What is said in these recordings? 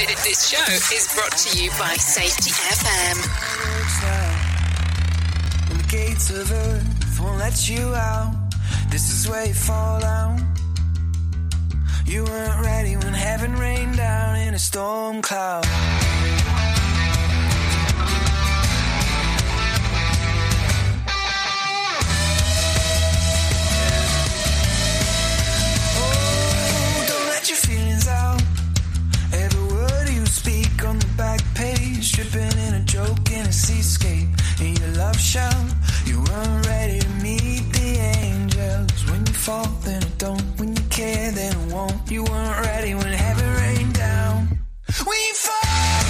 This show is brought to you by Safety FM. The gates of earth won't let you out, this is where you fall. You weren't ready when heaven rained down in a storm cloud. Page, dripping in a joke in a seascape. In your love shell, you weren't ready to meet the angels. When you fall, then it don't. When you care, then it won't. You weren't ready when heaven rained down. You fall,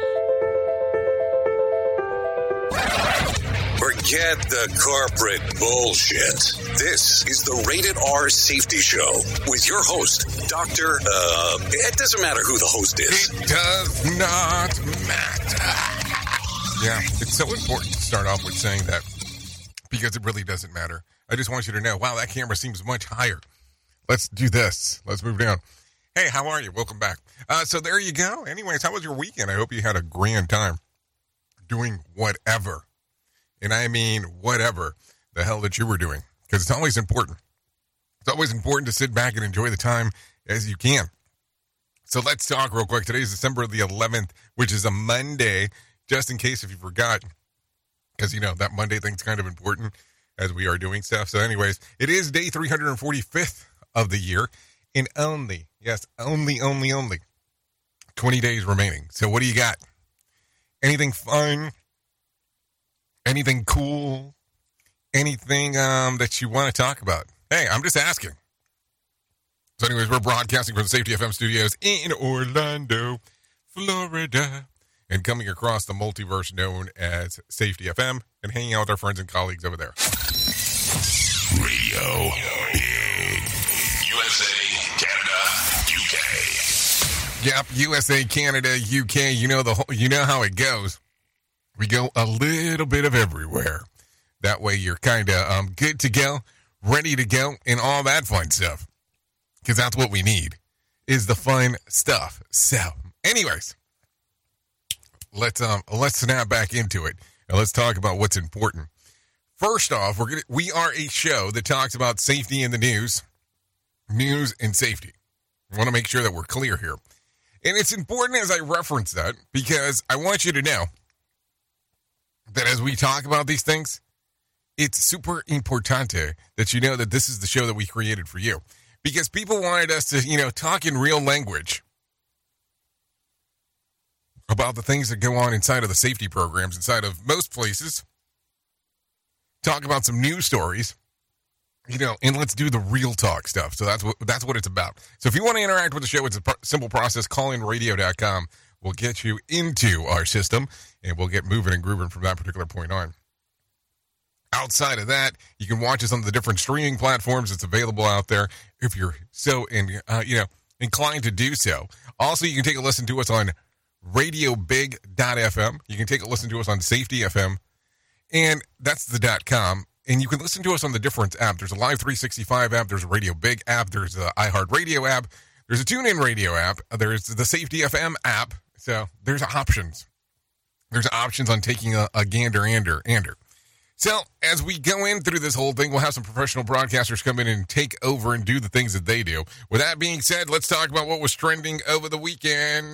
Forget the corporate bullshit. This is the Rated R Safety Show with your host, Dr. Uh, it doesn't matter who the host is. It does not matter. Yeah, it's so important to start off with saying that because it really doesn't matter. I just want you to know, wow, that camera seems much higher. Let's do this. Let's move down. Hey, how are you? Welcome back. Uh, so there you go. Anyways, how was your weekend? I hope you had a grand time doing whatever. And I mean whatever the hell that you were doing. Because it's always important. It's always important to sit back and enjoy the time as you can. So let's talk real quick. Today is December the 11th, which is a Monday, just in case if you forgot, because, you know, that Monday thing's kind of important as we are doing stuff. So, anyways, it is day 345th of the year, and only, yes, only, only, only 20 days remaining. So, what do you got? Anything fun? Anything cool? Anything um, that you want to talk about? Hey, I'm just asking. So, anyways, we're broadcasting from the Safety FM studios in Orlando, Florida, and coming across the multiverse known as Safety FM and hanging out with our friends and colleagues over there. Radio Big. USA, Canada, UK. Yep, USA, Canada, UK. You know the whole, you know how it goes. We go a little bit of everywhere. That way, you're kind of um, good to go, ready to go, and all that fun stuff. Because that's what we need is the fun stuff. So, anyways, let's um let's snap back into it and let's talk about what's important. First off, we're gonna we are a show that talks about safety in the news, news and safety. I want to make sure that we're clear here. And it's important as I reference that because I want you to know that as we talk about these things, it's super importante that you know that this is the show that we created for you. Because people wanted us to, you know, talk in real language about the things that go on inside of the safety programs inside of most places. Talk about some news stories, you know, and let's do the real talk stuff. So that's what that's what it's about. So if you want to interact with the show, it's a simple process. Callinradio.com will get you into our system, and we'll get moving and grooving from that particular point on. Outside of that, you can watch us on the different streaming platforms. that's available out there if you're so in, uh, you know, inclined to do so. Also, you can take a listen to us on radiobig.fm. You can take a listen to us on Safety FM, and that's the com. And you can listen to us on the different app. There's a Live 365 app. There's a Radio Big app. There's a iHeartRadio app. There's a TuneIn Radio app. There's the Safety FM app. So there's options. There's options on taking a, a gander ander ander. So, as we go in through this whole thing, we'll have some professional broadcasters come in and take over and do the things that they do. With that being said, let's talk about what was trending over the weekend.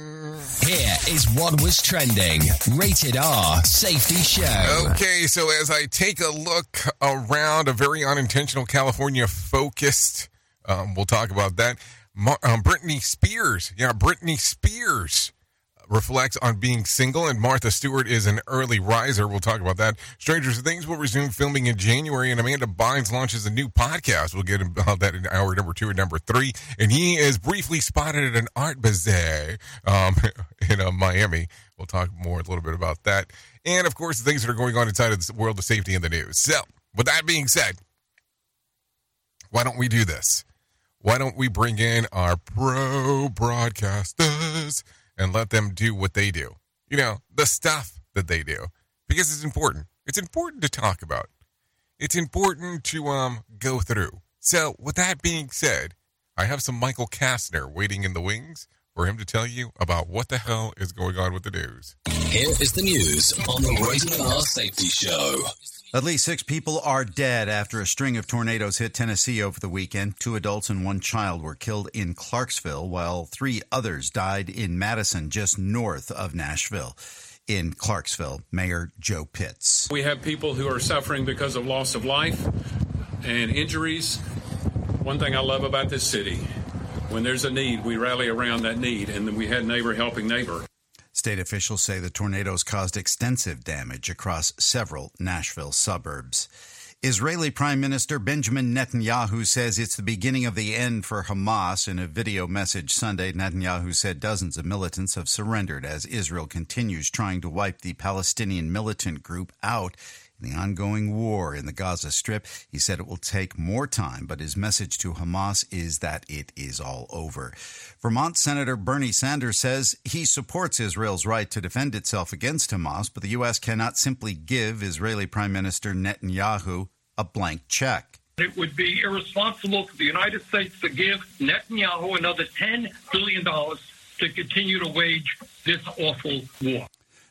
Here is what was trending. Rated R Safety Show. Okay, so as I take a look around a very unintentional California focused, um, we'll talk about that. Um, Britney Spears, yeah, Britney Spears reflects on being single, and Martha Stewart is an early riser. We'll talk about that. Stranger Things will resume filming in January, and Amanda Bynes launches a new podcast. We'll get about that in hour number two and number three. And he is briefly spotted at an art bazaar um, in uh, Miami. We'll talk more a little bit about that. And of course, the things that are going on inside of the world of safety in the news. So, with that being said, why don't we do this? Why don't we bring in our pro broadcasters and let them do what they do? You know, the stuff that they do. Because it's important. It's important to talk about. It's important to um go through. So, with that being said, I have some Michael Kastner waiting in the wings for him to tell you about what the hell is going on with the news. Here is the news on the Rated Safety Show. At least six people are dead after a string of tornadoes hit Tennessee over the weekend. Two adults and one child were killed in Clarksville, while three others died in Madison, just north of Nashville. In Clarksville, Mayor Joe Pitts. We have people who are suffering because of loss of life and injuries. One thing I love about this city when there's a need, we rally around that need, and we had neighbor helping neighbor. State officials say the tornadoes caused extensive damage across several Nashville suburbs. Israeli Prime Minister Benjamin Netanyahu says it's the beginning of the end for Hamas. In a video message Sunday, Netanyahu said dozens of militants have surrendered as Israel continues trying to wipe the Palestinian militant group out the ongoing war in the Gaza Strip. He said it will take more time, but his message to Hamas is that it is all over. Vermont Senator Bernie Sanders says he supports Israel's right to defend itself against Hamas, but the U.S. cannot simply give Israeli Prime Minister Netanyahu a blank check. It would be irresponsible for the United States to give Netanyahu another $10 billion to continue to wage this awful war.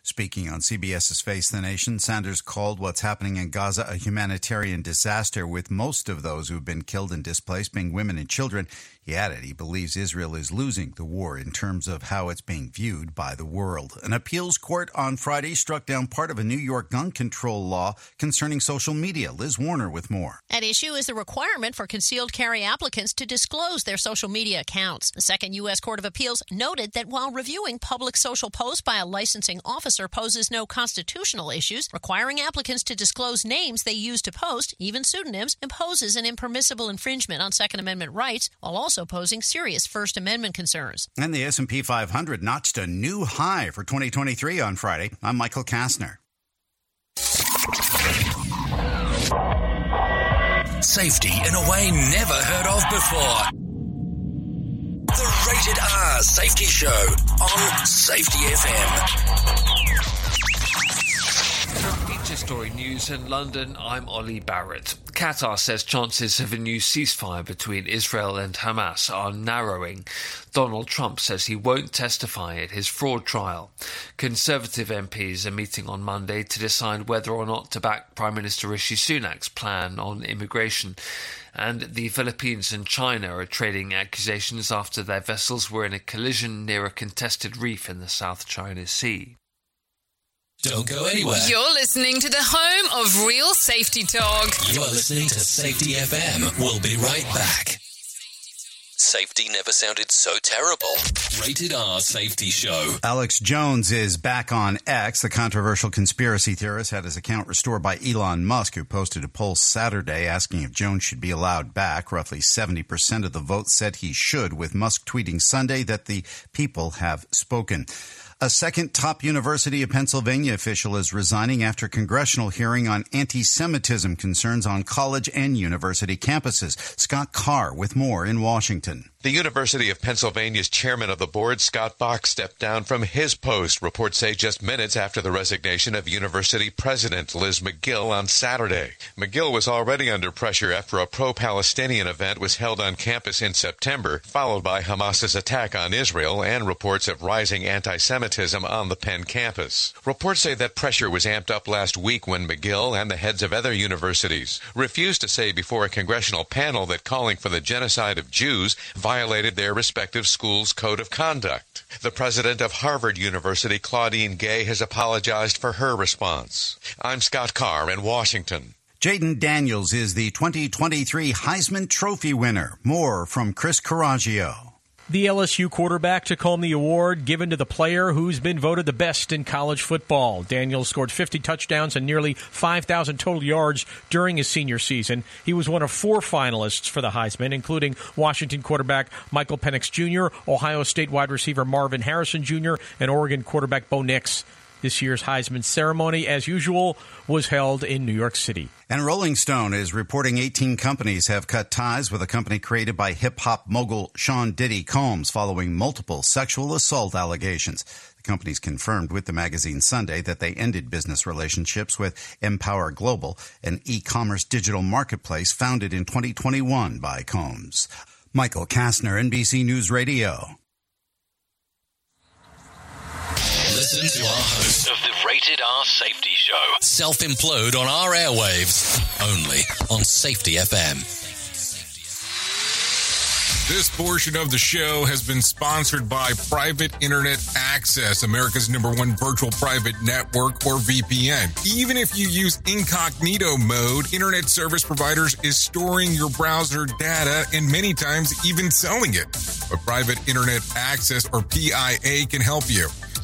Speaking on CBS's Face the Nation, Sanders called what's happening in Gaza a humanitarian disaster, with most of those who've been killed and displaced being women and children. He added he believes Israel is losing the war in terms of how it's being viewed by the world. An appeals court on Friday struck down part of a New York gun control law concerning social media. Liz Warner with more. At issue is the requirement for concealed carry applicants to disclose their social media accounts. The Second U.S. Court of Appeals noted that while reviewing public social posts by a licensing officer poses no constitutional issues, requiring applicants to disclose names they use to post, even pseudonyms, imposes an impermissible infringement on Second Amendment rights while also posing serious First Amendment concerns. And the S&P 500 notched a new high for 2023 on Friday. I'm Michael Kastner. Safety in a way never heard of before. Rated R Safety Show on Safety FM. Feature Story News in London, I'm Ollie Barrett. Qatar says chances of a new ceasefire between Israel and Hamas are narrowing. Donald Trump says he won't testify at his fraud trial. Conservative MPs are meeting on Monday to decide whether or not to back Prime Minister Rishi Sunak's plan on immigration. And the Philippines and China are trading accusations after their vessels were in a collision near a contested reef in the South China Sea. Don't go anywhere. You're listening to the home of real safety talk. You're listening to Safety FM. We'll be right back. Safety never sounded so terrible. Rated R Safety Show. Alex Jones is back on X. The controversial conspiracy theorist had his account restored by Elon Musk, who posted a poll Saturday asking if Jones should be allowed back. Roughly 70% of the vote said he should, with Musk tweeting Sunday that the people have spoken. A second top University of Pennsylvania official is resigning after congressional hearing on anti-Semitism concerns on college and university campuses. Scott Carr with more in Washington. The University of Pennsylvania's chairman of the board, Scott Bok, stepped down from his post, reports say just minutes after the resignation of university president Liz Magill on Saturday. Magill was already under pressure after a pro-Palestinian event was held on campus in September, followed by Hamas's attack on Israel and reports of rising anti-Semitism on the Penn campus. Reports say that pressure was amped up last week when Magill and the heads of other universities refused to say before a congressional panel that calling for the genocide of Jews their respective schools' code of conduct. The president of Harvard University, Claudine Gay, has apologized for her response. I'm Scott Carr in Washington. Jayden Daniels is the 2023 Heisman Trophy winner. More from Chris Caraggio. The LSU quarterback took home the award given to the player who's been voted the best in college football. Daniels scored 50 touchdowns and nearly 5,000 total yards during his senior season. He was one of four finalists for the Heisman, including Washington quarterback Michael Penix Jr., Ohio State wide receiver Marvin Harrison Jr., and Oregon quarterback Bo Nix. This year's Heisman ceremony, as usual, was held in New York City. And Rolling Stone is reporting 18 companies have cut ties with a company created by hip hop mogul Sean Diddy Combs following multiple sexual assault allegations. The companies confirmed with the magazine Sunday that they ended business relationships with Empower Global, an e commerce digital marketplace founded in 2021 by Combs. Michael Kastner, NBC News Radio. Listen to our host of the Rated R Safety Show. Self implode on our airwaves. Only on Safety FM. This portion of the show has been sponsored by Private Internet Access, America's number one virtual private network or VPN. Even if you use incognito mode, internet service providers is storing your browser data and many times even selling it. But Private Internet Access or PIA can help you.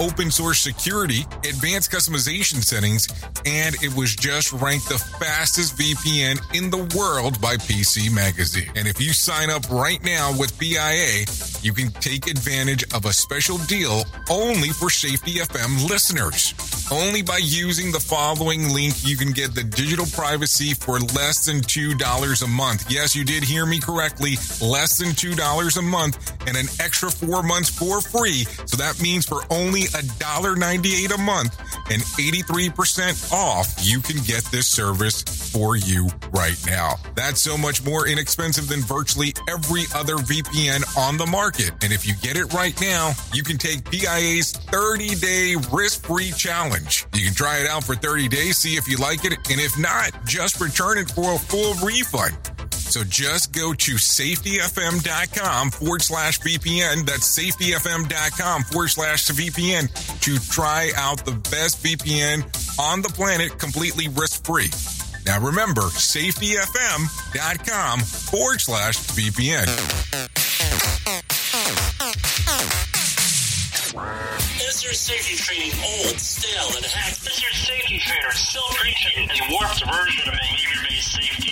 open source security, advanced customization settings, and it was just ranked the fastest VPN in the world by PC Magazine. And if you sign up right now with PIA, you can take advantage of a special deal only for Safety FM listeners. Only by using the following link, you can get the digital privacy for less than $2 a month. Yes, you did hear me correctly. Less than $2 a month and an extra four months for free. So that means for only $1.98 a month and 83% off, you can get this service for you right now. That's so much more inexpensive than virtually every other VPN on the market. And if you get it right now, you can take PIA's 30 day risk free challenge. You can try it out for 30 days, see if you like it, and if not, just return it for a full refund. So just go to safetyfm.com forward slash VPN. That's safetyfm.com forward slash VPN to try out the best VPN on the planet completely risk free. Now remember, safetyfm.com forward slash VPN. Is your safety training old, stale, and hacked? Is your safety trainer still preaching a warped version of behavior-based safety?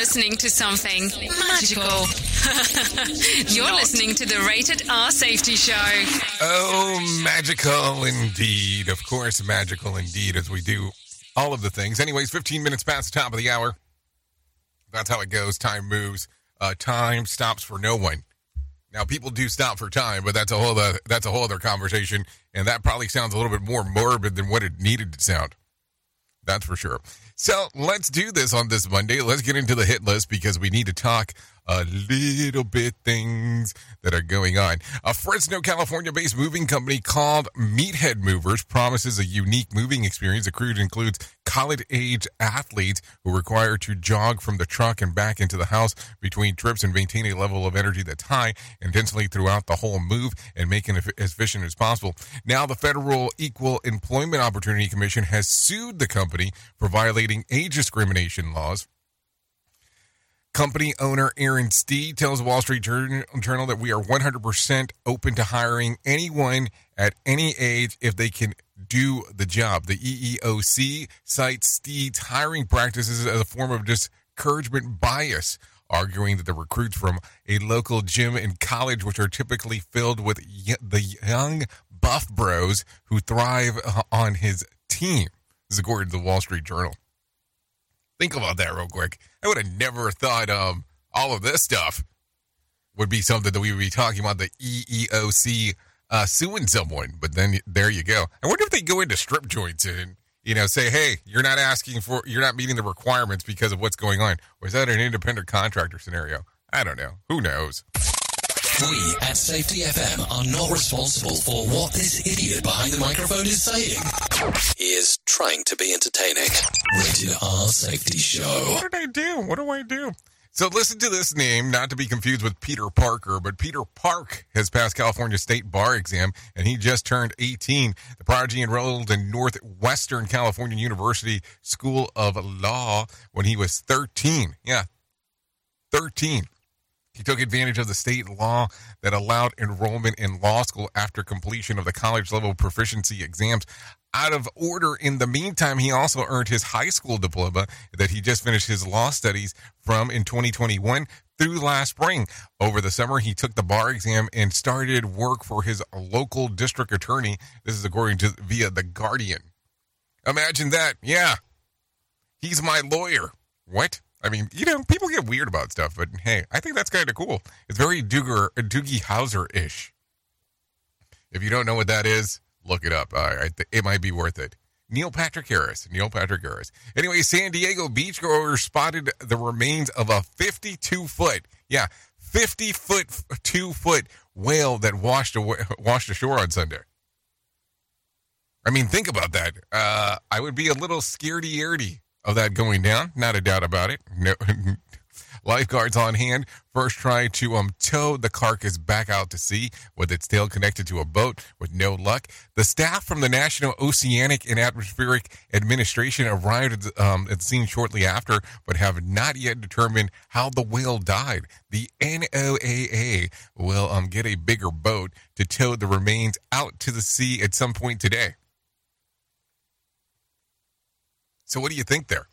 listening to something magical. You're listening to the Rated R Safety Show. Oh, magical indeed. Of course, magical indeed, as we do all of the things. Anyways, 15 minutes past the top of the hour. That's how it goes. Time moves. Uh, time stops for no one. Now, people do stop for time, but that's a whole other, that's a whole other conversation, and that probably sounds a little bit more morbid than what it needed to sound. That's for sure. So let's do this on this Monday. Let's get into the hit list because we need to talk a little bit things that are going on. A Fresno, California based moving company called Meathead Movers promises a unique moving experience. The crew includes college age athletes who require to jog from the truck and back into the house between trips and maintain a level of energy that's high intensely throughout the whole move and making it as efficient as possible. Now, the Federal Equal Employment Opportunity Commission has sued the company for violating age discrimination laws. Company owner Aaron Steed tells Wall Street Journal that we are 100% open to hiring anyone at any age if they can do the job. The EEOC cites Steed's hiring practices as a form of discouragement bias, arguing that the recruits from a local gym in college, which are typically filled with the young buff bros who thrive uh, on his team. This is according to the Wall Street Journal. Think about that real quick. I would have never thought um, all of this stuff would be something that we would be talking about the EEOC uh, suing someone. But then there you go. I wonder if they go into strip joints and you know say, hey, you're not asking for, you're not meeting the requirements because of what's going on. Or is that an independent contractor scenario? I don't know. Who knows? We at Safety FM are not responsible for what this idiot behind the microphone is saying. He is trying to be entertaining. Rated R Safety Show. What did I do? What do I do? So listen to this name, not to be confused with Peter Parker, but Peter Park has passed California State Bar exam and he just turned 18. The prodigy enrolled in Northwestern California University School of Law when he was 13. Yeah, 13. He took advantage of the state law that allowed enrollment in law school after completion of the college level proficiency exams. Out of order, in the meantime, he also earned his high school diploma that he just finished his law studies from in 2021 through last spring. Over the summer, he took the bar exam and started work for his local district attorney. This is according to via The Guardian. Imagine that. Yeah. He's my lawyer. What? I mean, you know, people get weird about stuff, but hey, I think that's kind of cool. It's very Doogie Howser ish. If you don't know what that is, look it up. Uh, it might be worth it. Neil Patrick Harris. Neil Patrick Harris. Anyway, San Diego beachgoers spotted the remains of a 52 foot, yeah, 50 foot, two foot whale that washed away, washed ashore on Sunday. I mean, think about that. Uh, I would be a little scaredy yardy of that going down. Not a doubt about it. No. Lifeguards on hand first tried to um, tow the carcass back out to sea with its tail connected to a boat with no luck. The staff from the National Oceanic and Atmospheric Administration arrived um, at the scene shortly after, but have not yet determined how the whale died. The NOAA will um, get a bigger boat to tow the remains out to the sea at some point today. So, what do you think there?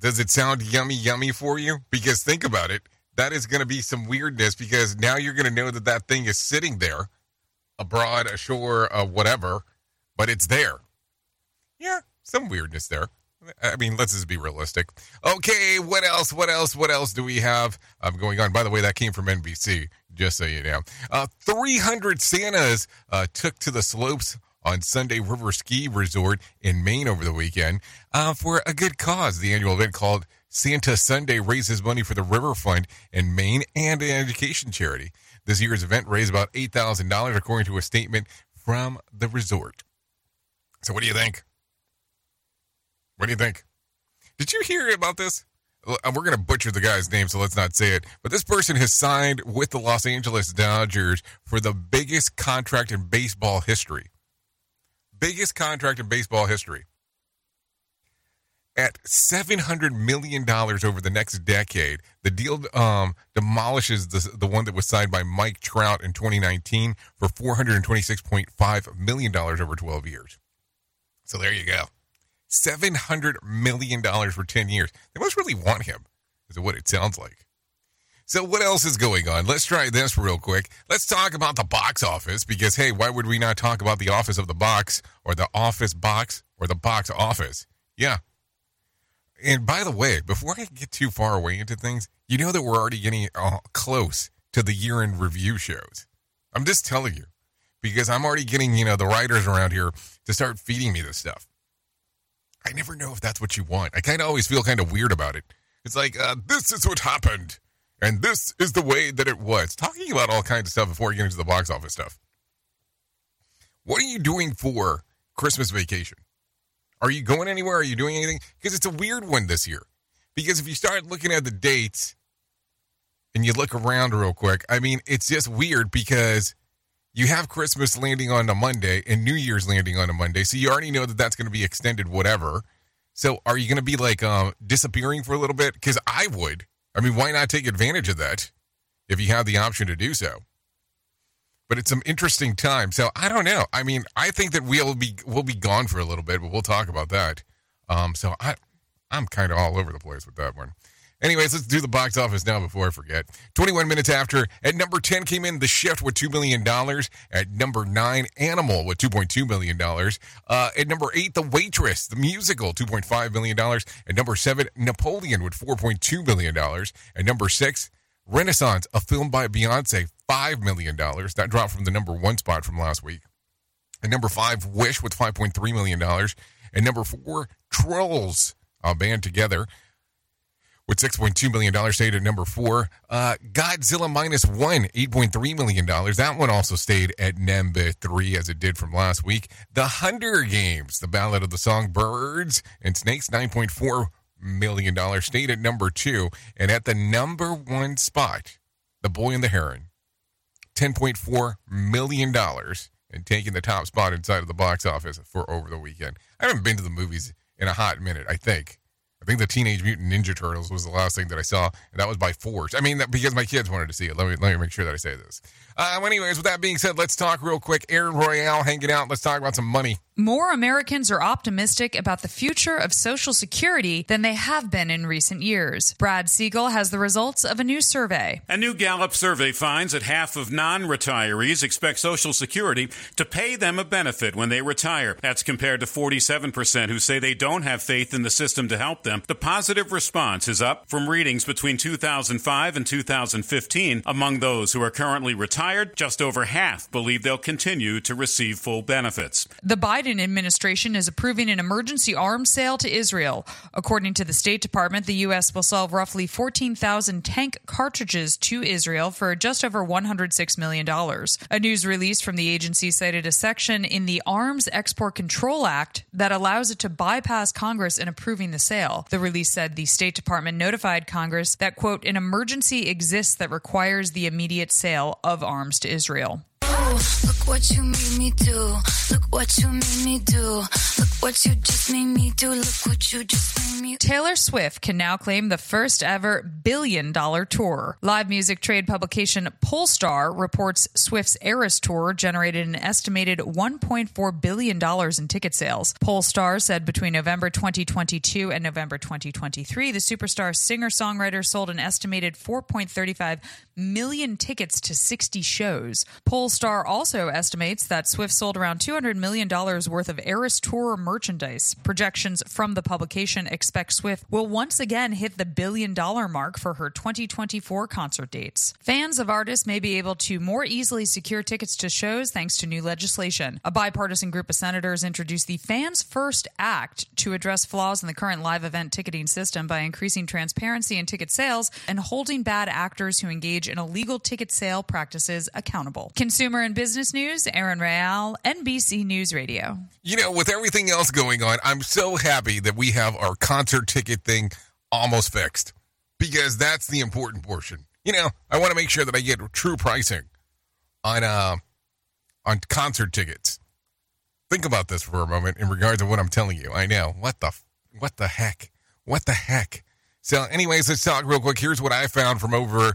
Does it sound yummy, yummy for you? Because think about it. That is going to be some weirdness because now you're going to know that that thing is sitting there, abroad, ashore, uh, whatever, but it's there. Yeah, some weirdness there. I mean, let's just be realistic. Okay, what else? What else? What else do we have um, going on? By the way, that came from NBC, just so you know. Uh, 300 Santas uh, took to the slopes on Sunday River Ski Resort in Maine over the weekend uh, for a good cause. The annual event called Santa Sunday raises money for the River Fund in Maine and an education charity. This year's event raised about $8,000, according to a statement from the resort. So, what do you think? What do you think? Did you hear about this? We're going to butcher the guy's name, so let's not say it. But this person has signed with the Los Angeles Dodgers for the biggest contract in baseball history. Biggest contract in baseball history. At $700 million over the next decade, the deal um, demolishes the, the one that was signed by Mike Trout in 2019 for $426.5 million over 12 years. So there you go. $700 million for 10 years. They must really want him, is what it sounds like. So, what else is going on? Let's try this real quick. Let's talk about the box office because, hey, why would we not talk about the office of the box or the office box or the box office? Yeah. And by the way, before I get too far away into things, you know that we're already getting uh, close to the year in review shows. I'm just telling you because I'm already getting, you know, the writers around here to start feeding me this stuff. I never know if that's what you want. I kind of always feel kind of weird about it. It's like, uh, this is what happened, and this is the way that it was. Talking about all kinds of stuff before you get into the box office stuff. What are you doing for Christmas vacation? Are you going anywhere? Are you doing anything? Because it's a weird one this year. Because if you start looking at the dates and you look around real quick, I mean, it's just weird because you have Christmas landing on a Monday and New Year's landing on a Monday, so you already know that that's going to be extended, whatever. So, are you going to be like um, disappearing for a little bit? Because I would. I mean, why not take advantage of that if you have the option to do so? But it's some interesting time. So I don't know. I mean, I think that we'll be we'll be gone for a little bit, but we'll talk about that. Um, so I I'm kind of all over the place with that one. Anyways, let's do the box office now before I forget. 21 minutes after, at number 10 came in The Shift with $2 million. At number 9, Animal with $2.2 million. Uh, at number 8, The Waitress, the musical, $2.5 million. At number 7, Napoleon with $4.2 million. At number 6, Renaissance, a film by Beyonce, $5 million. That dropped from the number 1 spot from last week. At number 5, Wish with $5.3 million. At number 4, Trolls, a band together with $6.2 million stayed at number four. Uh, Godzilla Minus One, $8.3 million. That one also stayed at number three as it did from last week. The Hunger Games, the Ballad of the Songbirds and Snakes, $9.4 million stayed at number two. And at the number one spot, The Boy and the Heron, $10.4 million and taking the top spot inside of the box office for over the weekend. I haven't been to the movies in a hot minute, I think. I think the Teenage Mutant Ninja Turtles was the last thing that I saw, and that was by force. I mean, that, because my kids wanted to see it. Let me let me make sure that I say this. Uh, well, anyways, with that being said, let's talk real quick. Aaron Royale hanging out. Let's talk about some money. More Americans are optimistic about the future of Social Security than they have been in recent years. Brad Siegel has the results of a new survey. A new Gallup survey finds that half of non retirees expect Social Security to pay them a benefit when they retire. That's compared to 47% who say they don't have faith in the system to help them. The positive response is up from readings between 2005 and 2015. Among those who are currently retired, just over half believe they'll continue to receive full benefits. The Biden administration is approving an emergency arms sale to Israel. According to the State Department, the U.S. will sell roughly 14,000 tank cartridges to Israel for just over $106 million. A news release from the agency cited a section in the Arms Export Control Act that allows it to bypass Congress in approving the sale. The release said the State Department notified Congress that, quote, an emergency exists that requires the immediate sale of arms to Israel. Look what you made me do. Look what you made me do. Look what you just made me do. Look what you just made me do. Taylor Swift can now claim the first ever billion dollar tour. Live music trade publication Pollstar reports Swift's Eras tour generated an estimated $1.4 billion in ticket sales. Pollstar said between November 2022 and November 2023, the superstar singer songwriter sold an estimated 4.35 million tickets to 60 shows. Pollstar also estimates that Swift sold around $200 million worth of Eras Tour merchandise. Projections from the publication expect Swift will once again hit the billion dollar mark for her 2024 concert dates. Fans of artists may be able to more easily secure tickets to shows thanks to new legislation. A bipartisan group of senators introduced the Fans First Act to address flaws in the current live event ticketing system by increasing transparency in ticket sales and holding bad actors who engage in illegal ticket sale practices accountable. Consumer and business news, Aaron Real, NBC News Radio. You know, with everything else going on, I'm so happy that we have our concert ticket thing almost fixed because that's the important portion. You know, I want to make sure that I get true pricing on uh on concert tickets. Think about this for a moment in regards to what I'm telling you. I know what the what the heck, what the heck. So, anyways, let's talk real quick. Here's what I found from over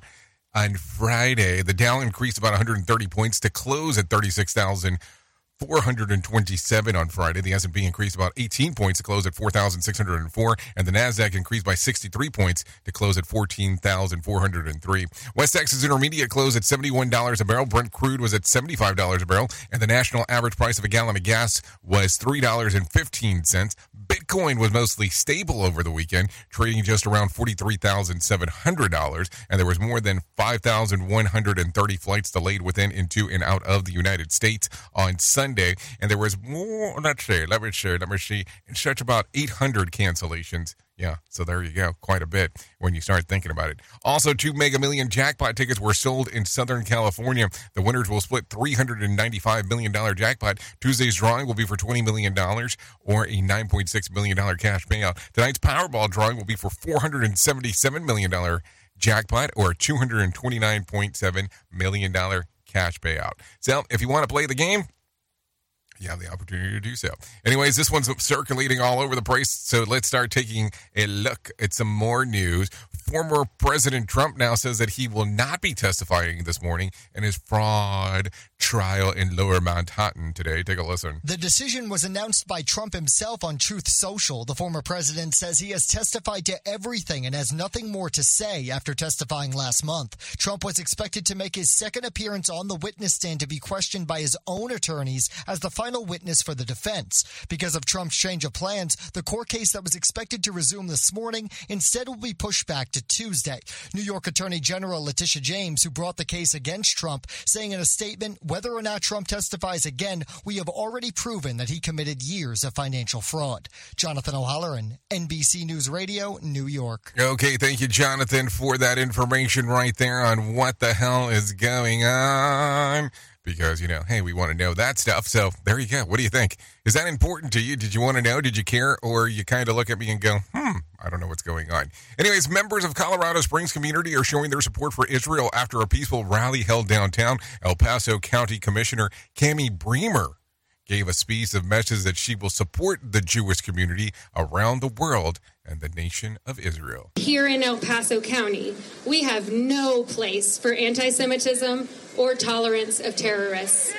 on Friday. The Dow increased about 130 points to close at 36,427 on Friday. The S&P increased about 18 points to close at 4,604, and the Nasdaq increased by 63 points to close at 14,403. West Texas Intermediate closed at $71 a barrel. Brent crude was at $75 a barrel, and the national average price of a gallon of gas was $3.15. Bitcoin was mostly stable over the weekend, trading just around $43,700, and there was more than 5,130 flights delayed within, into, and out of the United States on Sunday. And there was more, let's see, let me see, let me see, such about 800 cancellations. Yeah, so there you go. Quite a bit when you start thinking about it. Also, two Mega Million jackpot tickets were sold in Southern California. The winners will split $395 million jackpot. Tuesday's drawing will be for $20 million or a $9.6 million cash payout. Tonight's Powerball drawing will be for $477 million jackpot or $229.7 million cash payout. So, if you want to play the game, you have the opportunity to do so. Anyways, this one's circulating all over the place, so let's start taking a look at some more news. Former President Trump now says that he will not be testifying this morning in his fraud trial in Lower Manhattan today. Take a listen. The decision was announced by Trump himself on Truth Social. The former president says he has testified to everything and has nothing more to say after testifying last month. Trump was expected to make his second appearance on the witness stand to be questioned by his own attorneys as the final witness for the defense. Because of Trump's change of plans, the court case that was expected to resume this morning instead will be pushed back to Tuesday. New York Attorney General Letitia James, who brought the case against Trump, saying in a statement, whether or not Trump testifies again, we have already proven that he committed years of financial fraud. Jonathan O'Halloran, NBC News Radio, New York. Okay, thank you, Jonathan, for that information right there on what the hell is going on. Because, you know, hey, we want to know that stuff. So there you go. What do you think? Is that important to you? Did you want to know? Did you care? Or you kind of look at me and go, hmm, I don't know what's going on. Anyways, members of Colorado Springs community are showing their support for Israel after a peaceful rally held downtown. El Paso County Commissioner Cami Bremer gave a speech of message that she will support the Jewish community around the world and the nation of Israel. Here in El Paso County, we have no place for anti Semitism or tolerance of terrorists.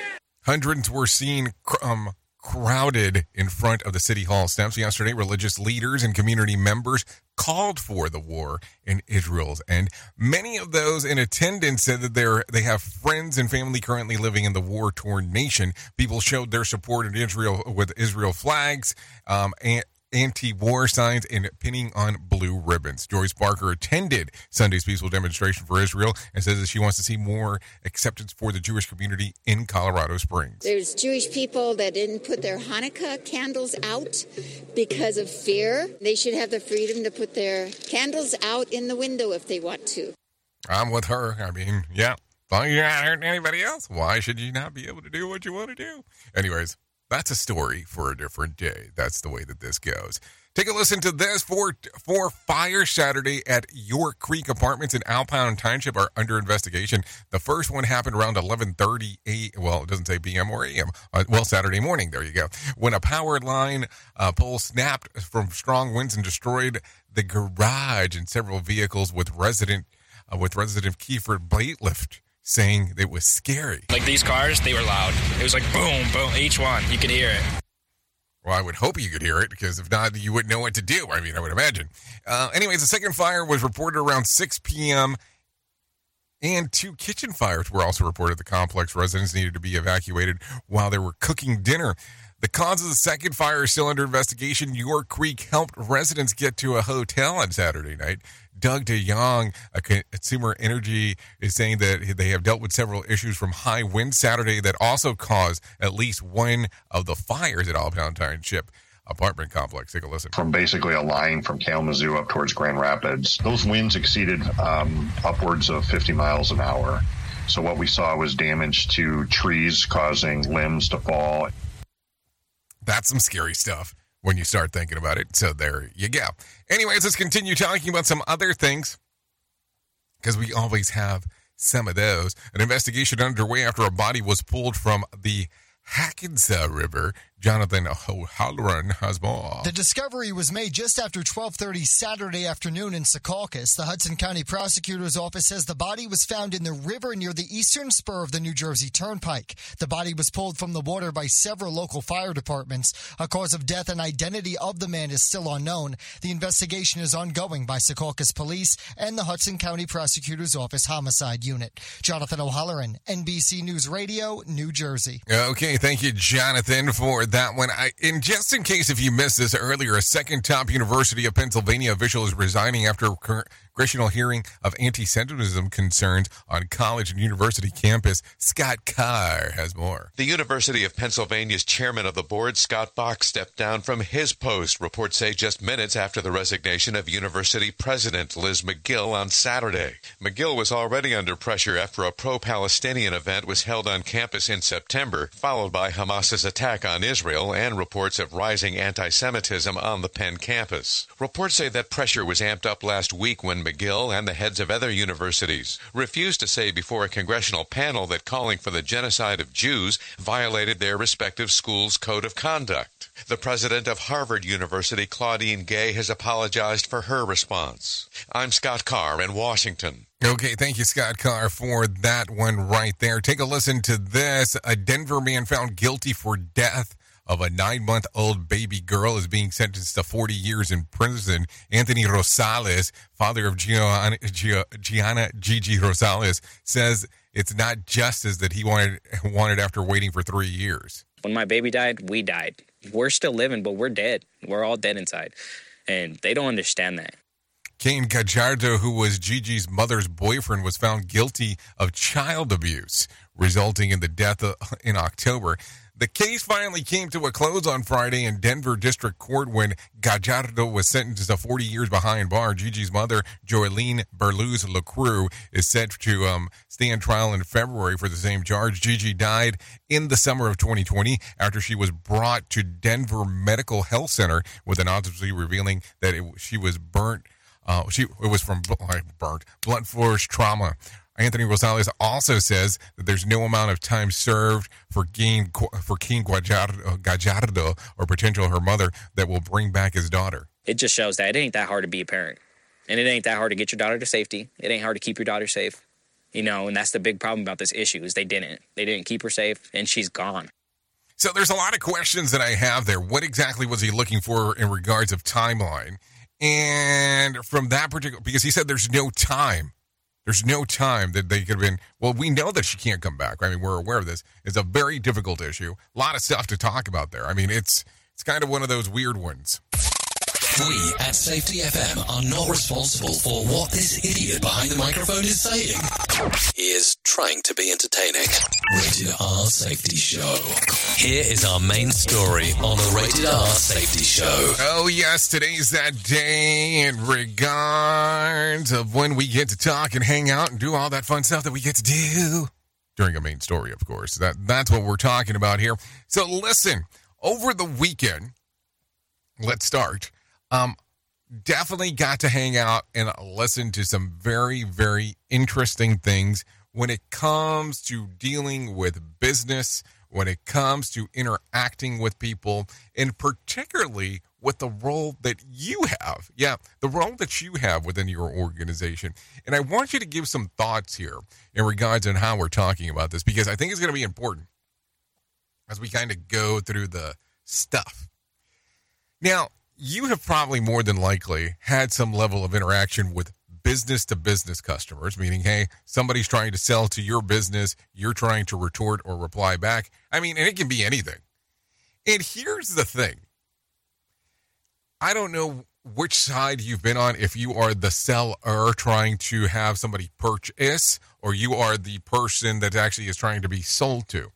Hundreds were seen um, crowded in front of the city hall steps yesterday. Religious leaders and community members called for the war in Israel's end. Many of those in attendance said that they're, they have friends and family currently living in the war torn nation. People showed their support in Israel with Israel flags um, and anti-war signs and pinning on blue ribbons. Joyce Barker attended Sunday's peaceful demonstration for Israel and says that she wants to see more acceptance for the Jewish community in Colorado Springs. There's Jewish people that didn't put their Hanukkah candles out because of fear. They should have the freedom to put their candles out in the window if they want to. I'm with her. I mean, yeah. As long as you're not hurting anybody else, why should you not be able to do what you want to do? Anyways, that's a story for a different day. That's the way that this goes. Take a listen to this for for fire Saturday at York Creek Apartments in Alpine Township are under investigation. The first one happened around 11:30 a. Well, it doesn't say p.m. or a.m. Uh, well, Saturday morning. There you go. When a power line uh, pole snapped from strong winds and destroyed the garage and several vehicles with resident uh, with resident Kiefer Baitlift saying it was scary. Like these cars, they were loud. It was like boom, boom, each one. You could hear it. Well, I would hope you could hear it because if not, you wouldn't know what to do. I mean, I would imagine. Uh, anyways, the second fire was reported around 6 p.m. And two kitchen fires were also reported. The complex residents needed to be evacuated while they were cooking dinner. The cause of the second fire is still under investigation. York Creek helped residents get to a hotel on Saturday night. Doug DeYoung, a consumer energy, is saying that they have dealt with several issues from high wind Saturday that also caused at least one of the fires at Allentown Township apartment complex. Take a listen. From basically a line from Kalamazoo up towards Grand Rapids, those winds exceeded um, upwards of 50 miles an hour. So what we saw was damage to trees, causing limbs to fall. That's some scary stuff when you start thinking about it. So there you go. Anyways, let's continue talking about some other things because we always have some of those. An investigation underway after a body was pulled from the Hackensack River Jonathan O'Halloran has more. The discovery was made just after 12:30 Saturday afternoon in Secaucus. The Hudson County Prosecutor's Office says the body was found in the river near the eastern spur of the New Jersey Turnpike. The body was pulled from the water by several local fire departments. A cause of death and identity of the man is still unknown. The investigation is ongoing by Secaucus Police and the Hudson County Prosecutor's Office Homicide Unit. Jonathan O'Halloran, NBC News Radio, New Jersey. Okay, thank you, Jonathan, for that one. I, and just in case if you missed this earlier, a second top University of Pennsylvania official is resigning after a congressional hearing of anti-Semitism concerns on college and university campus. Scott Carr has more. The University of Pennsylvania's chairman of the board, Scott Bok, stepped down from his post. Reports say just minutes after the resignation of university president Liz Magill on Saturday. Magill was already under pressure after a pro-Palestinian event was held on campus in September, followed by Hamas's attack on Israel and reports of rising anti-Semitism on the Penn campus. Reports say that pressure was amped up last week when Magill and the heads of other universities refused to say before a congressional panel that calling for the genocide of Jews violated their respective schools' code of conduct. The president of Harvard University, Claudine Gay, has apologized for her response. I'm Scott Carr in Washington. Okay, thank you, Scott Carr, for that one right there. Take a listen to this. A Denver man found guilty for death of a nine month old baby girl is being sentenced to 40 years in prison. Anthony Rosales, father of Gianna, Gianna Gigi Rosales, says it's not justice that he wanted wanted after waiting for three years. When my baby died, we died. We're still living, but we're dead. We're all dead inside. And they don't understand that. Kane Gajardo, who was Gigi's mother's boyfriend, was found guilty of child abuse, resulting in the death of, in October. The case finally came to a close on Friday in Denver District Court when Gajardo was sentenced to 40 years behind bar. Gigi's mother, Joeline Berluz LaCrue, is set to um, stand trial in February for the same charge. Gigi died in the summer of 2020 after she was brought to Denver Medical Health Center with an autopsy revealing that it, she was burnt. Uh, she it was from burnt blunt force trauma. Anthony Rosales also says that there's no amount of time served for King, for King Gajardo uh, or potential her mother that will bring back his daughter. It just shows that it ain't that hard to be a parent. And it ain't that hard to get your daughter to safety. It ain't hard to keep your daughter safe. You know, and that's the big problem about this issue is they didn't. They didn't keep her safe and she's gone. So there's a lot of questions that I have there. What exactly was he looking for in regards of timeline? And from that particular because he said there's no time there's no time that they could have been. Well, we know that she can't come back. I mean, we're aware of this. It's a very difficult issue. A lot of stuff to talk about there. I mean, it's it's kind of one of those weird ones. We at Safety FM are not responsible for what this idiot behind the microphone is saying. He is trying to be entertaining. Rated R Safety Show. Here is our main story on the Rated R Safety Show. Oh, yes, today's that day in regards of when we get to talk and hang out and do all that fun stuff that we get to do during a main story, of course. That That's what we're talking about here. So, listen, over the weekend, let's start um, definitely got to hang out and listen to some very, very interesting things when it comes to dealing with business, when it comes to interacting with people, and particularly with the role that you have. Yeah, the role that you have within your organization. And I want you to give some thoughts here in regards on how we're talking about this because I think it's going to be important as we kind of go through the stuff. Now, you have probably more than likely had some level of interaction with business to business customers, meaning, hey, somebody's trying to sell to your business, you're trying to retort or reply back. I mean, and it can be anything. And here's the thing I don't know which side you've been on, if you are the seller trying to have somebody purchase, or you are the person that actually is trying to be sold to.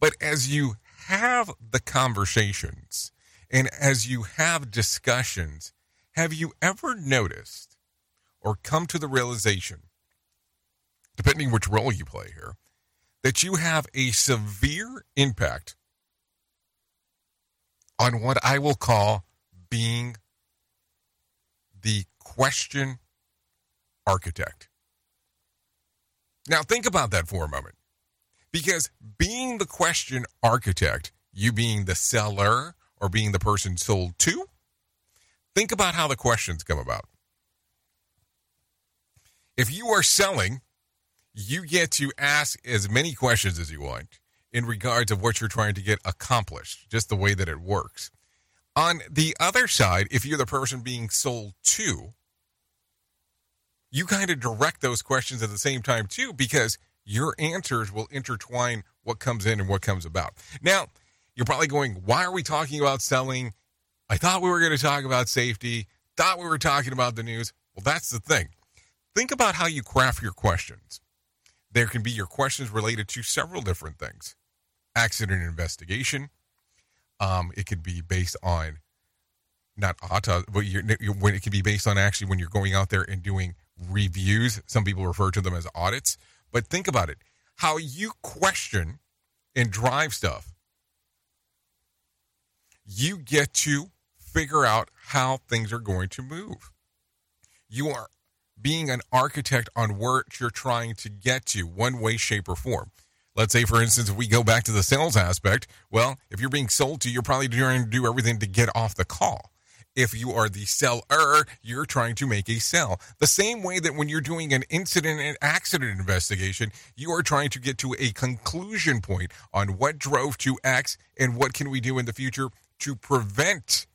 But as you have the conversations and as you have discussions, have you ever noticed or come to the realization, depending which role you play here, that you have a severe impact on what I will call being the question architect. Now, think about that for a moment. Because being the question architect, you being the seller or being the person sold to, think about how the questions come about. If you are selling, you get to ask as many questions as you want in regards of what you're trying to get accomplished, just the way that it works. On the other side, if you're the person being sold to, you kind of direct those questions at the same time too, because your answers will intertwine what comes in and what comes about. Now, you're probably going, why are we talking about selling? I thought we were going to talk about safety, thought we were talking about the news. Well, that's the thing. Think about how you craft your questions. There can be your questions related to several different things accident investigation. Um, it could be based on not auto, but you're, you're, when it can be based on actually when you're going out there and doing reviews. Some people refer to them as audits. But think about it how you question and drive stuff, you get to figure out how things are going to move. You are being an architect on where you're trying to get to, one way, shape, or form. Let's say, for instance, if we go back to the sales aspect, well, if you're being sold to, you're probably trying to do everything to get off the call. If you are the seller, you're trying to make a sell. The same way that when you're doing an incident and accident investigation, you are trying to get to a conclusion point on what drove to X and what can we do in the future to prevent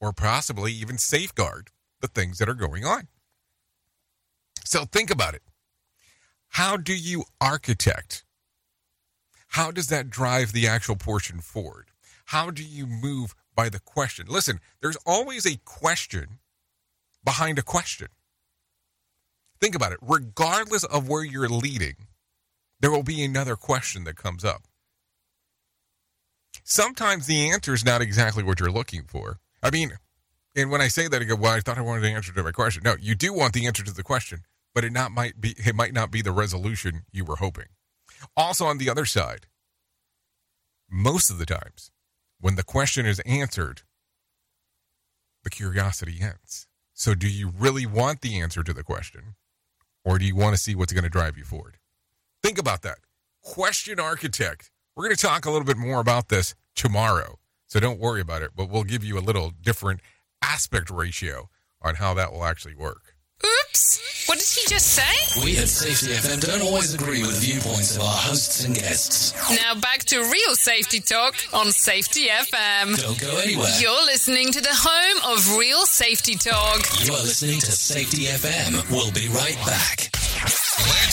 or possibly even safeguard the things that are going on. So think about it. How do you architect? How does that drive the actual portion forward? How do you move by the question. Listen, there's always a question behind a question. Think about it. Regardless of where you're leading, there will be another question that comes up. Sometimes the answer is not exactly what you're looking for. I mean, and when I say that, I go, "Well, I thought I wanted the answer to my question." No, you do want the answer to the question, but it not might be it might not be the resolution you were hoping. Also, on the other side, most of the times, when the question is answered, the curiosity ends. So, do you really want the answer to the question, or do you want to see what's going to drive you forward? Think about that. Question architect. We're going to talk a little bit more about this tomorrow. So, don't worry about it, but we'll give you a little different aspect ratio on how that will actually work. Oops! What did he just say? We at Safety FM don't always agree with the viewpoints of our hosts and guests. Now back to real safety talk on Safety FM. Don't go anywhere. You're listening to the home of real safety talk. You are listening to Safety FM. We'll be right back.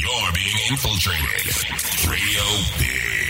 You're being infiltrated. Radio Big.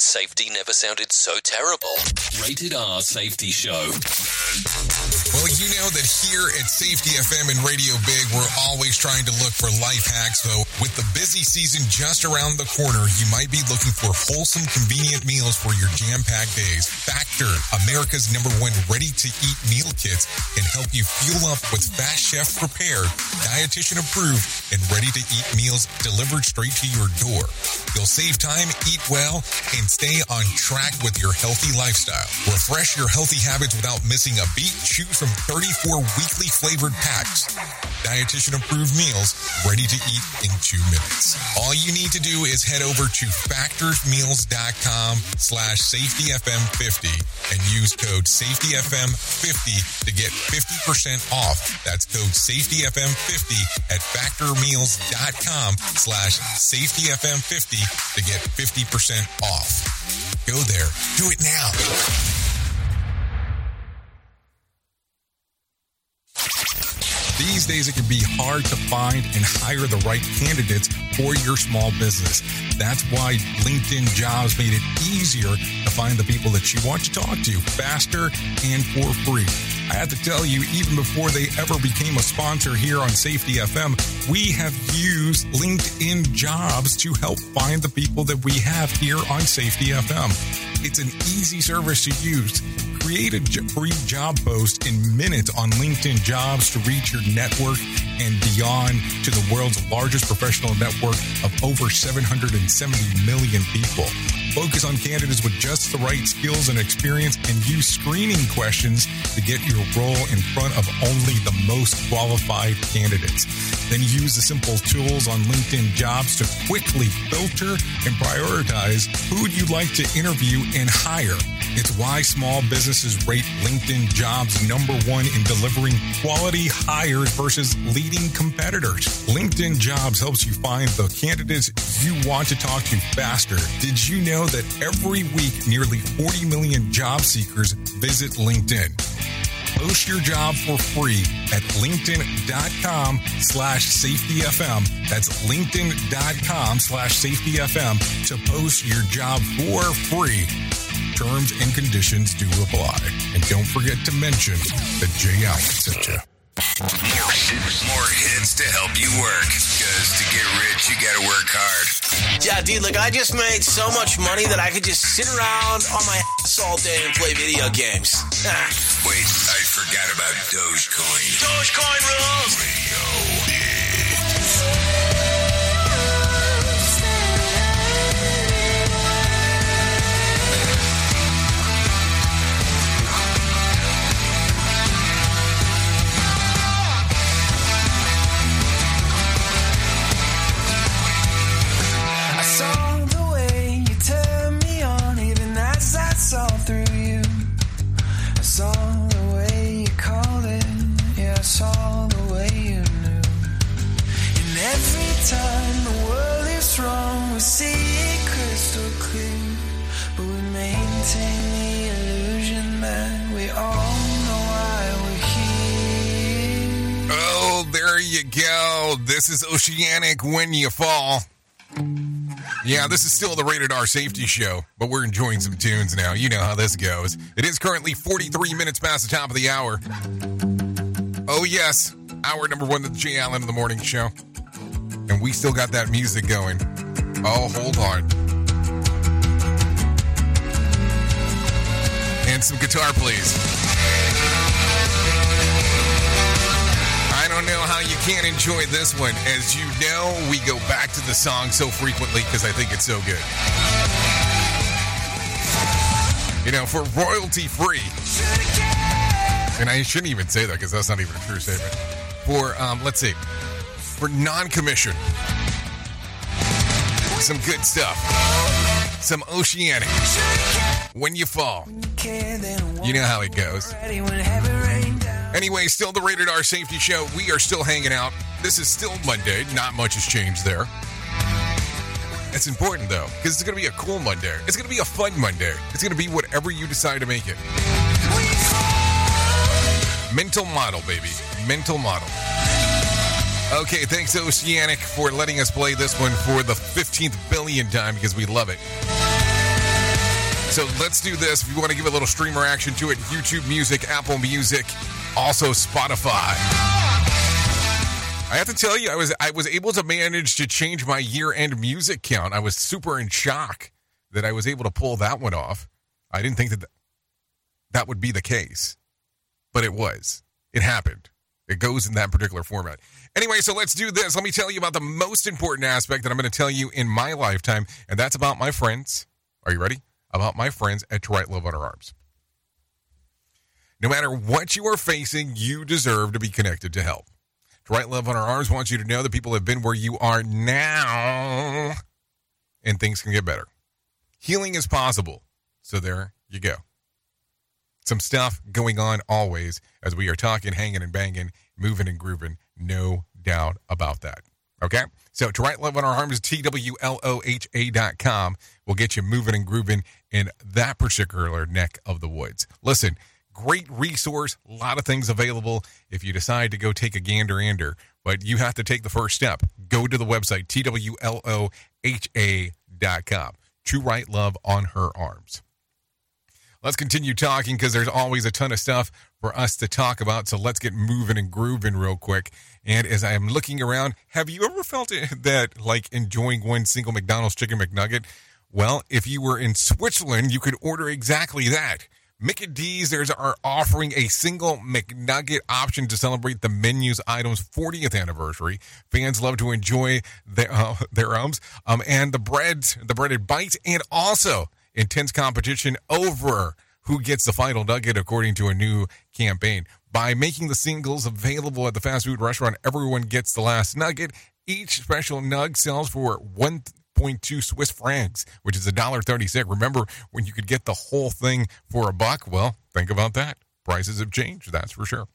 Safety never sounded so terrible. Rated R Safety Show. Well, you know that here at Safety FM and Radio Big, we're always trying to look for life hacks. So, with the busy season just around the corner, you might be looking for wholesome, convenient meals for your jam packed days. Factor, America's number one ready to eat meal kits, can help you fuel up with fast chef prepared, dietitian approved, and ready to eat meals delivered straight to your door. You'll save time, eat well, and stay on track with your healthy lifestyle. Refresh your healthy habits without missing a beat. Choose from 34 weekly flavored packs. Dietitian approved meals ready to eat in two minutes. All you need to do is head over to factorsmeals.com slash safetyfm50 and use code safetyfm50 to get 50% off. That's code safetyfm50 at factormeals.com slash safetyfm50 to get 50% off. Go there. Do it now. These days, it can be hard to find and hire the right candidates for your small business. That's why LinkedIn Jobs made it easier to find the people that you want to talk to faster and for free. I have to tell you, even before they ever became a sponsor here on Safety FM, we have used LinkedIn Jobs to help find the people that we have here on Safety FM. It's an easy service to use. Create a free job post in minutes on LinkedIn Jobs to reach your network and beyond to the world's largest professional network of over 770 million people. Focus on candidates with just the right skills and experience and use screening questions to get your role in front of only the most qualified candidates. Then use the simple tools on LinkedIn jobs to quickly filter and prioritize who you'd like to interview and hire. It's why small businesses rate LinkedIn jobs number one in delivering quality hires versus leading competitors. LinkedIn jobs helps you find the candidates you want to talk to faster. Did you know that every week nearly 40 million job seekers visit LinkedIn? Post your job for free at linkedin.com slash safetyfm. That's linkedin.com slash safetyfm to post your job for free. Terms and conditions do apply. And don't forget to mention that Jay Allen sent you. More hits, more hits to help you work. Because to get rich, you gotta work hard. Yeah, dude, look, I just made so much money that I could just sit around on my ass all day and play video games. Wait, I forgot about Dogecoin. Dogecoin rules! I is Oceanic When You Fall. Yeah, this is still the Rated R Safety Show, but we're enjoying some tunes now. You know how this goes. It is currently 43 minutes past the top of the hour. Oh, yes. Hour number one of the Jay Allen in the Morning Show. And we still got that music going. Oh, hold on. And some guitar, please. Know how you can't enjoy this one. As you know, we go back to the song so frequently because I think it's so good. You know, for royalty free. And I shouldn't even say that because that's not even a true statement. for, um, let's see, for non commission. Some good stuff. Some oceanic. When you fall. You know how it goes. Anyway, still the Rated R Safety Show. We are still hanging out. This is still Monday. Not much has changed there. It's important though, because it's going to be a cool Monday. It's going to be a fun Monday. It's going to be whatever you decide to make it. Mental model, baby. Mental model. Okay, thanks Oceanic for letting us play this one for the 15th billion time because we love it. So let's do this. If you want to give a little streamer action to it, YouTube Music, Apple Music, also Spotify. I have to tell you, I was I was able to manage to change my year-end music count. I was super in shock that I was able to pull that one off. I didn't think that th- that would be the case, but it was. It happened. It goes in that particular format. Anyway, so let's do this. Let me tell you about the most important aspect that I'm going to tell you in my lifetime, and that's about my friends. Are you ready? About my friends at Write Love Our Arms. No matter what you are facing, you deserve to be connected to help. To Write Love on Our Arms wants you to know that people have been where you are now, and things can get better. Healing is possible. So there you go. Some stuff going on always as we are talking, hanging and banging, moving and grooving. No doubt about that. Okay? So to write love on our arms, T-W-L-O-H-A dot com will get you moving and grooving in that particular neck of the woods. Listen, great resource, a lot of things available if you decide to go take a gander ander, but you have to take the first step. Go to the website, T-W-L-O-H-A dot com. To write love on her arms. Let's continue talking because there's always a ton of stuff for us to talk about. So let's get moving and grooving real quick. And as I am looking around, have you ever felt that like enjoying one single McDonald's chicken McNugget? Well, if you were in Switzerland, you could order exactly that. Mickey D's, there's are offering a single McNugget option to celebrate the menu's item's 40th anniversary. Fans love to enjoy their uh, their ums um, and the breads, the breaded bites, and also intense competition over who gets the final nugget according to a new campaign. By making the singles available at the fast food restaurant, everyone gets the last nugget. Each special nug sells for 1.2 Swiss francs, which is $1.36. Remember when you could get the whole thing for a buck? Well, think about that. Prices have changed, that's for sure.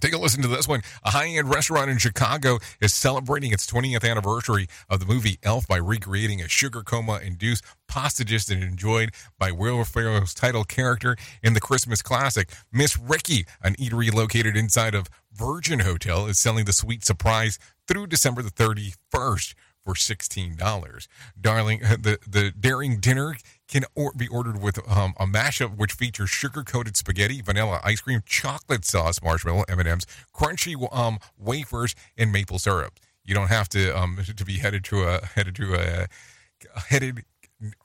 Take a listen to this one. A high end restaurant in Chicago is celebrating its 20th anniversary of the movie Elf by recreating a sugar coma induced pasta dish that enjoyed by Will Ferrell's title character in the Christmas classic. Miss Ricky, an eatery located inside of Virgin Hotel, is selling the sweet surprise through December the 31st for $16. Darling, the, the daring dinner can or, be ordered with um, a mashup which features sugar-coated spaghetti, vanilla ice cream, chocolate sauce, marshmallow, M&Ms, crunchy um, wafers, and maple syrup. You don't have to um, to be headed to a headed to a, headed.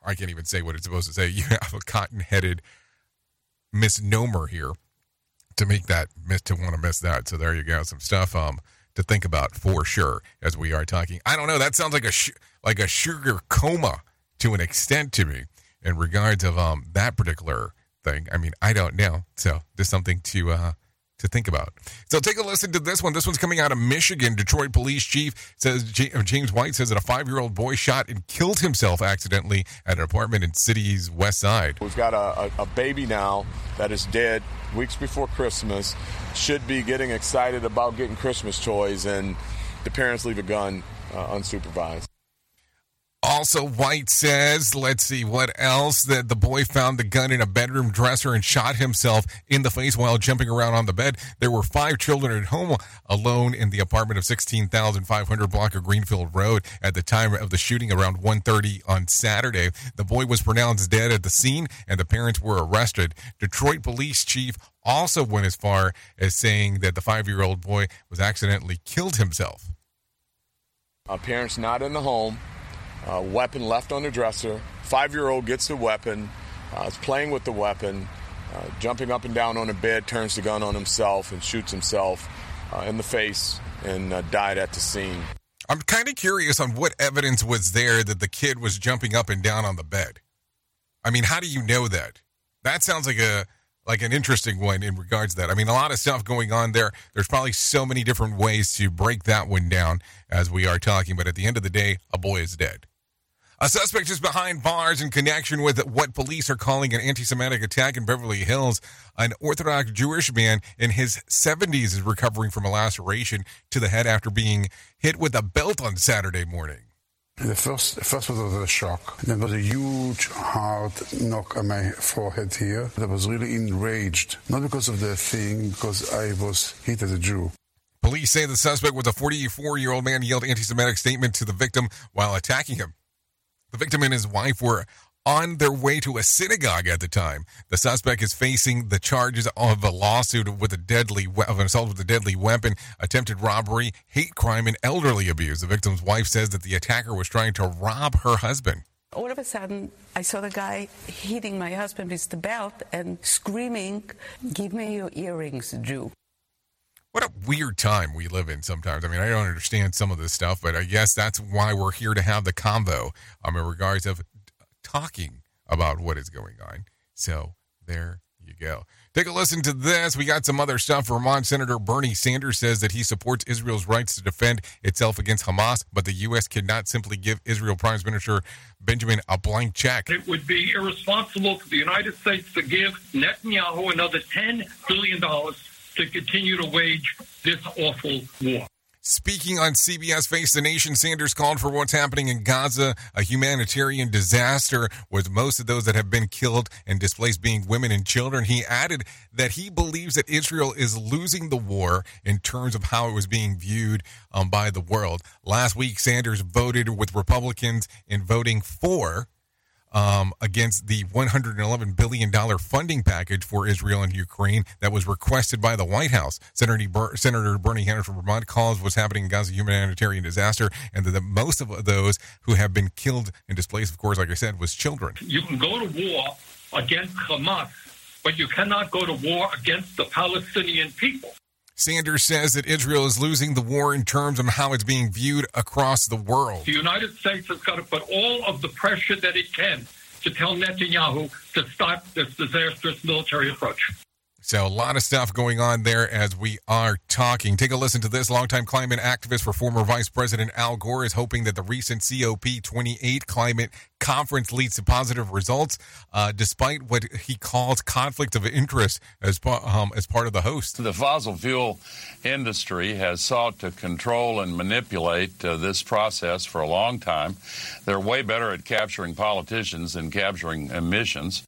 I can't even say what it's supposed to say. You have a cotton-headed misnomer here to make that miss to want to miss that. So there you go, some stuff um to think about for sure as we are talking. I don't know. That sounds like a sh- like a sugar coma to an extent to me in regards of um that particular thing. I mean, I don't know. So just something to uh to think about. So take a listen to this one. This one's coming out of Michigan. Detroit police chief says James White says that a five-year-old boy shot and killed himself accidentally at an apartment in city's west side. We've got a, a, a baby now that is dead weeks before Christmas. Should be getting excited about getting Christmas toys, and the parents leave a gun uh, unsupervised. Also, White says, let's see what else, that the boy found the gun in a bedroom dresser and shot himself in the face while jumping around on the bed. There were five children at home alone in the apartment of 16,500 block of Greenfield Road at the time of the shooting around 1.30 on Saturday. The boy was pronounced dead at the scene and the parents were arrested. Detroit police chief also went as far as saying that the five-year-old boy was accidentally killed himself. Uh, parents not in the home. Uh, weapon left on the dresser. Five year old gets the weapon, uh, is playing with the weapon, uh, jumping up and down on the bed, turns the gun on himself and shoots himself uh, in the face and uh, died at the scene. I'm kind of curious on what evidence was there that the kid was jumping up and down on the bed. I mean, how do you know that? That sounds like a like an interesting one in regards to that. I mean, a lot of stuff going on there. There's probably so many different ways to break that one down as we are talking, but at the end of the day, a boy is dead. A suspect is behind bars in connection with what police are calling an anti Semitic attack in Beverly Hills. An Orthodox Jewish man in his 70s is recovering from a laceration to the head after being hit with a belt on Saturday morning. The first, first was a shock. There was a huge hard knock on my forehead here. I was really enraged, not because of the thing, because I was hit as a Jew. Police say the suspect was a 44 year old man yelled anti Semitic statement to the victim while attacking him. The victim and his wife were on their way to a synagogue at the time. The suspect is facing the charges of a lawsuit with a deadly of an assault with a deadly weapon, attempted robbery, hate crime, and elderly abuse. The victim's wife says that the attacker was trying to rob her husband. All of a sudden, I saw the guy hitting my husband with the belt and screaming, "Give me your earrings, Jew!" What a weird time we live in sometimes. I mean, I don't understand some of this stuff, but I guess that's why we're here to have the convo um, in regards of talking about what is going on. So there you go. Take a listen to this. We got some other stuff. Vermont Senator Bernie Sanders says that he supports Israel's rights to defend itself against Hamas, but the U.S. cannot simply give Israel Prime Minister Benjamin a blank check. It would be irresponsible for the United States to give Netanyahu another $10 billion to continue to wage this awful war. Speaking on CBS Face the Nation, Sanders called for what's happening in Gaza a humanitarian disaster, with most of those that have been killed and displaced being women and children. He added that he believes that Israel is losing the war in terms of how it was being viewed um, by the world. Last week, Sanders voted with Republicans in voting for um, against the $111 billion funding package for Israel and Ukraine that was requested by the White House. Senator, Senator Bernie Sanders from Vermont calls what's happening in Gaza humanitarian disaster, and that the, most of those who have been killed and displaced, of course, like I said, was children. You can go to war against Hamas, but you cannot go to war against the Palestinian people. Sanders says that Israel is losing the war in terms of how it's being viewed across the world. The United States has got to put all of the pressure that it can to tell Netanyahu to stop this disastrous military approach. So, a lot of stuff going on there as we are talking. Take a listen to this. Longtime climate activist for former Vice President Al Gore is hoping that the recent COP28 climate conference leads to positive results, uh, despite what he calls conflict of interest as, um, as part of the host. The fossil fuel industry has sought to control and manipulate uh, this process for a long time. They're way better at capturing politicians than capturing emissions.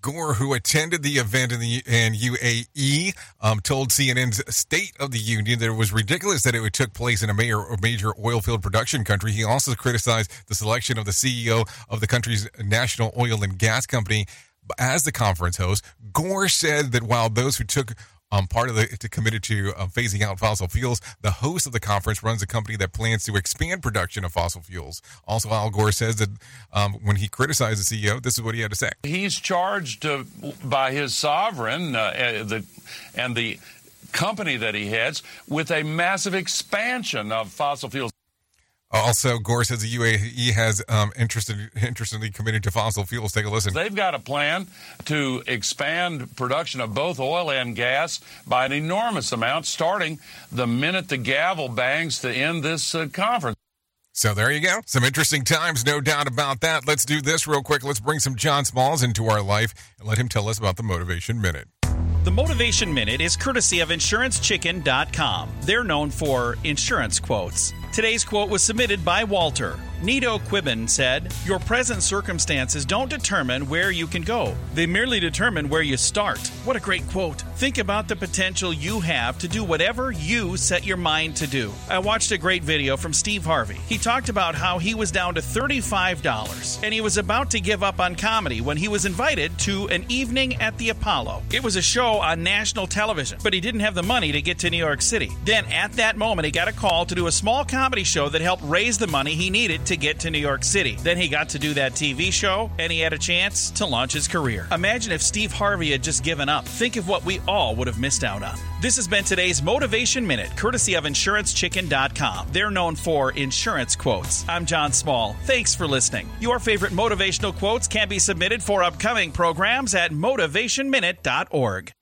Gore, who attended the event in the in UAE, um, told CNN's State of the Union that it was ridiculous that it took place in a major, major oil field production country. He also criticized the selection of the CEO of the country's national oil and gas company as the conference host. Gore said that while those who took um, part of the to committed to um, phasing out fossil fuels. The host of the conference runs a company that plans to expand production of fossil fuels. Also, Al Gore says that um, when he criticized the CEO, this is what he had to say. He's charged uh, by his sovereign uh, the, and the company that he heads with a massive expansion of fossil fuels. Also, Gore says the UAE has um, interested, interestingly committed to fossil fuels. Take a listen. They've got a plan to expand production of both oil and gas by an enormous amount, starting the minute the gavel bangs to end this uh, conference. So there you go. Some interesting times, no doubt about that. Let's do this real quick. Let's bring some John Smalls into our life and let him tell us about the Motivation Minute. The Motivation Minute is courtesy of InsuranceChicken.com. They're known for insurance quotes. Today's quote was submitted by Walter. Nido Qubein said, Your present circumstances don't determine where you can go, they merely determine where you start. What a great quote. Think about the potential you have to do whatever you set your mind to do. I watched a great video from Steve Harvey. He talked about how he was down to $35 and he was about to give up on comedy when he was invited to an evening at the Apollo. It was a show on national television, but he didn't have the money to get to New York City. Then, at that moment, he got a call to do a small comedy comedy show that helped raise the money he needed to get to New York City. Then he got to do that TV show, and he had a chance to launch his career. Imagine if Steve Harvey had just given up. Think of what we all would have missed out on. This has been today's Motivation Minute, courtesy of InsuranceChicken.com. They're known for insurance quotes. I'm John Small. Thanks for listening. Your favorite motivational quotes can be submitted for upcoming programs at motivationminute.org.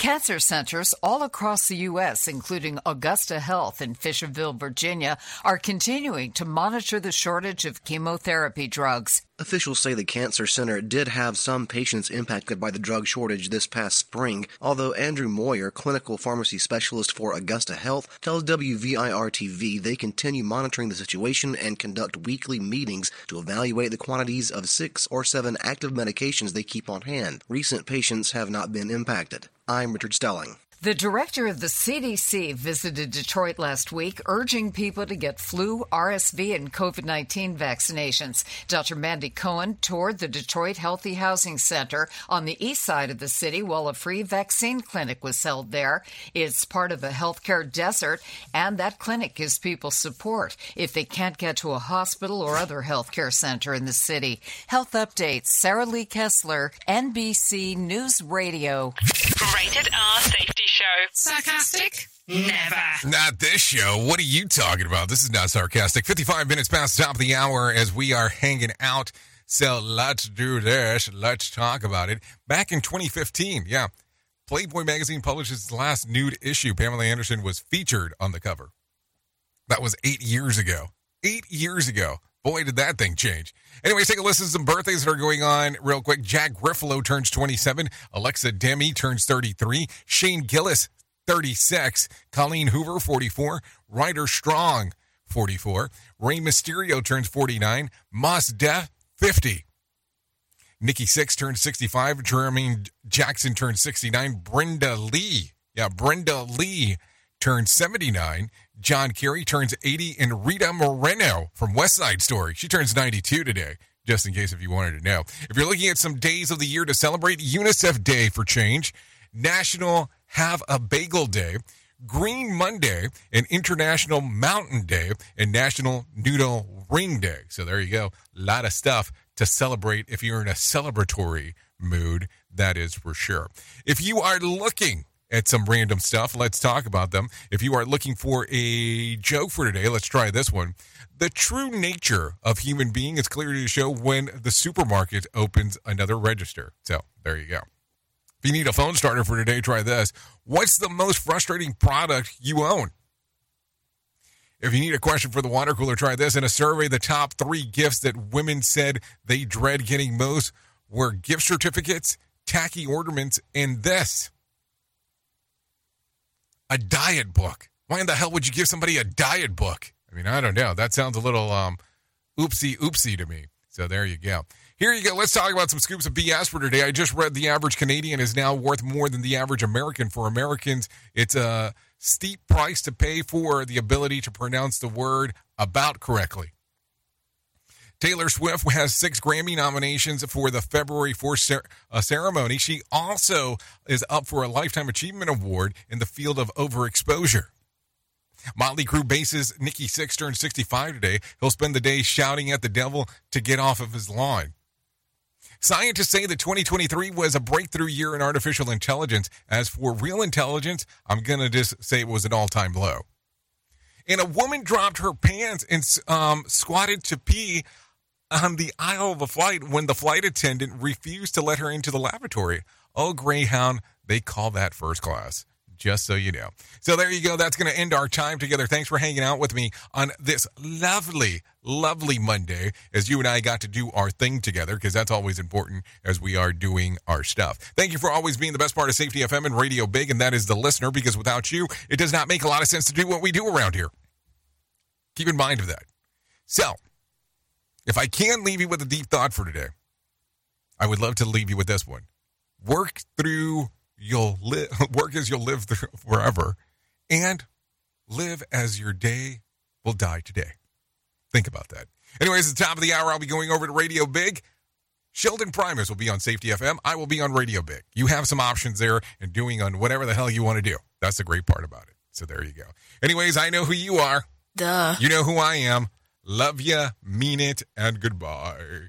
Cancer centers all across the U.S., including Augusta Health in Fishersville, Virginia, are continuing to monitor the shortage of chemotherapy drugs. Officials say the cancer center did have some patients impacted by the drug shortage this past spring, although Andrew Moyer, clinical pharmacy specialist for Augusta Health, tells WVIR TV they continue monitoring the situation and conduct weekly meetings to evaluate the quantities of six or seven active medications they keep on hand. Recent patients have not been impacted. I'm Richard Stelling. The director of the CDC visited Detroit last week, urging people to get flu, RSV, and COVID 19 vaccinations. Dr. Mandy Cohen toured the Detroit Healthy Housing Center on the east side of the city while a free vaccine clinic was held there. It's part of a healthcare desert, and that clinic gives people support if they can't get to a hospital or other healthcare center in the city. Health updates Sarah Lee Kessler, NBC News Radio. Rated R Safety Show. Sarcastic? Never. Not this show. What are you talking about? This is not sarcastic. 55 minutes past the top of the hour as we are hanging out. So let's do this. Let's talk about it. Back in 2015, yeah, Playboy magazine published its last nude issue. Pamela Anderson was featured on the cover. That was eight years ago. Eight years ago. Boy, did that thing change. Anyways, take a listen to some birthdays that are going on real quick. Jack Griffalo turns 27. Alexa Demie turns 33. Shane Gillis, 36. Colleen Hoover, 44. Ryder Strong, 44. Rey Mysterio turns 49. Mos Def, 50. Nikki Sixx turns 65. Jeremy Jackson turns 69. Brenda Lee, yeah, Brenda Lee turns 79. John Kerry turns 80. And Rita Moreno from West Side Story, she turns 92 today, just in case if you wanted to know. If you're looking at some days of the year to celebrate, UNICEF Day for change, National Have a Bagel Day, Green Monday, and International Mountain Day, and National Noodle Ring Day. So there you go. A lot of stuff to celebrate if you're in a celebratory mood, that is for sure. If you are looking at some random stuff, let's talk about them. If you are looking for a joke for today, let's try this one. The true nature of human being is clearly to show when the supermarket opens another register. So there you go. If you need a phone starter for today, try this. What's the most frustrating product you own? If you need a question for the water cooler, try this. In a survey, the top three gifts that women said they dread getting most were gift certificates, tacky ornaments, and this a diet book. Why in the hell would you give somebody a diet book? I mean, I don't know. That sounds a little um, oopsie oopsie to me. So there you go. Here you go. Let's talk about some scoops of BS for today. I just read the average Canadian is now worth more than the average American. For Americans, it's a steep price to pay for the ability to pronounce the word about correctly. Taylor Swift has six Grammy nominations for the February 4th cer- uh, ceremony. She also is up for a Lifetime Achievement Award in the field of overexposure. Motley Crue bassist Nikki Sixx turned 65 today. He'll spend the day shouting at the devil to get off of his lawn. Scientists say that 2023 was a breakthrough year in artificial intelligence. As for real intelligence, I'm going to just say it was an all time low. And a woman dropped her pants and um, squatted to pee on the aisle of a flight when the flight attendant refused to let her into the lavatory. Oh, Greyhound, they call that first class. Just so you know. So there you go. That's going to end our time together. Thanks for hanging out with me on this lovely, lovely Monday as you and I got to do our thing together because that's always important as we are doing our stuff. Thank you for always being the best part of Safety FM and Radio Big, and that is the listener because without you, it does not make a lot of sense to do what we do around here. Keep in mind of that. So, if I can leave you with a deep thought for today, I would love to leave you with this one. Work through you'll live work as you'll live through forever and live as your day will die today. Think about that. Anyways, at the top of the hour, I'll be going over to Radio Big. Sheldon Primus will be on Safety FM. I will be on Radio Big. You have some options there and doing on whatever the hell you want to do. That's the great part about it. So there you go. Anyways, I know who you are. Duh. You know who I am. Love ya, mean it, and goodbye.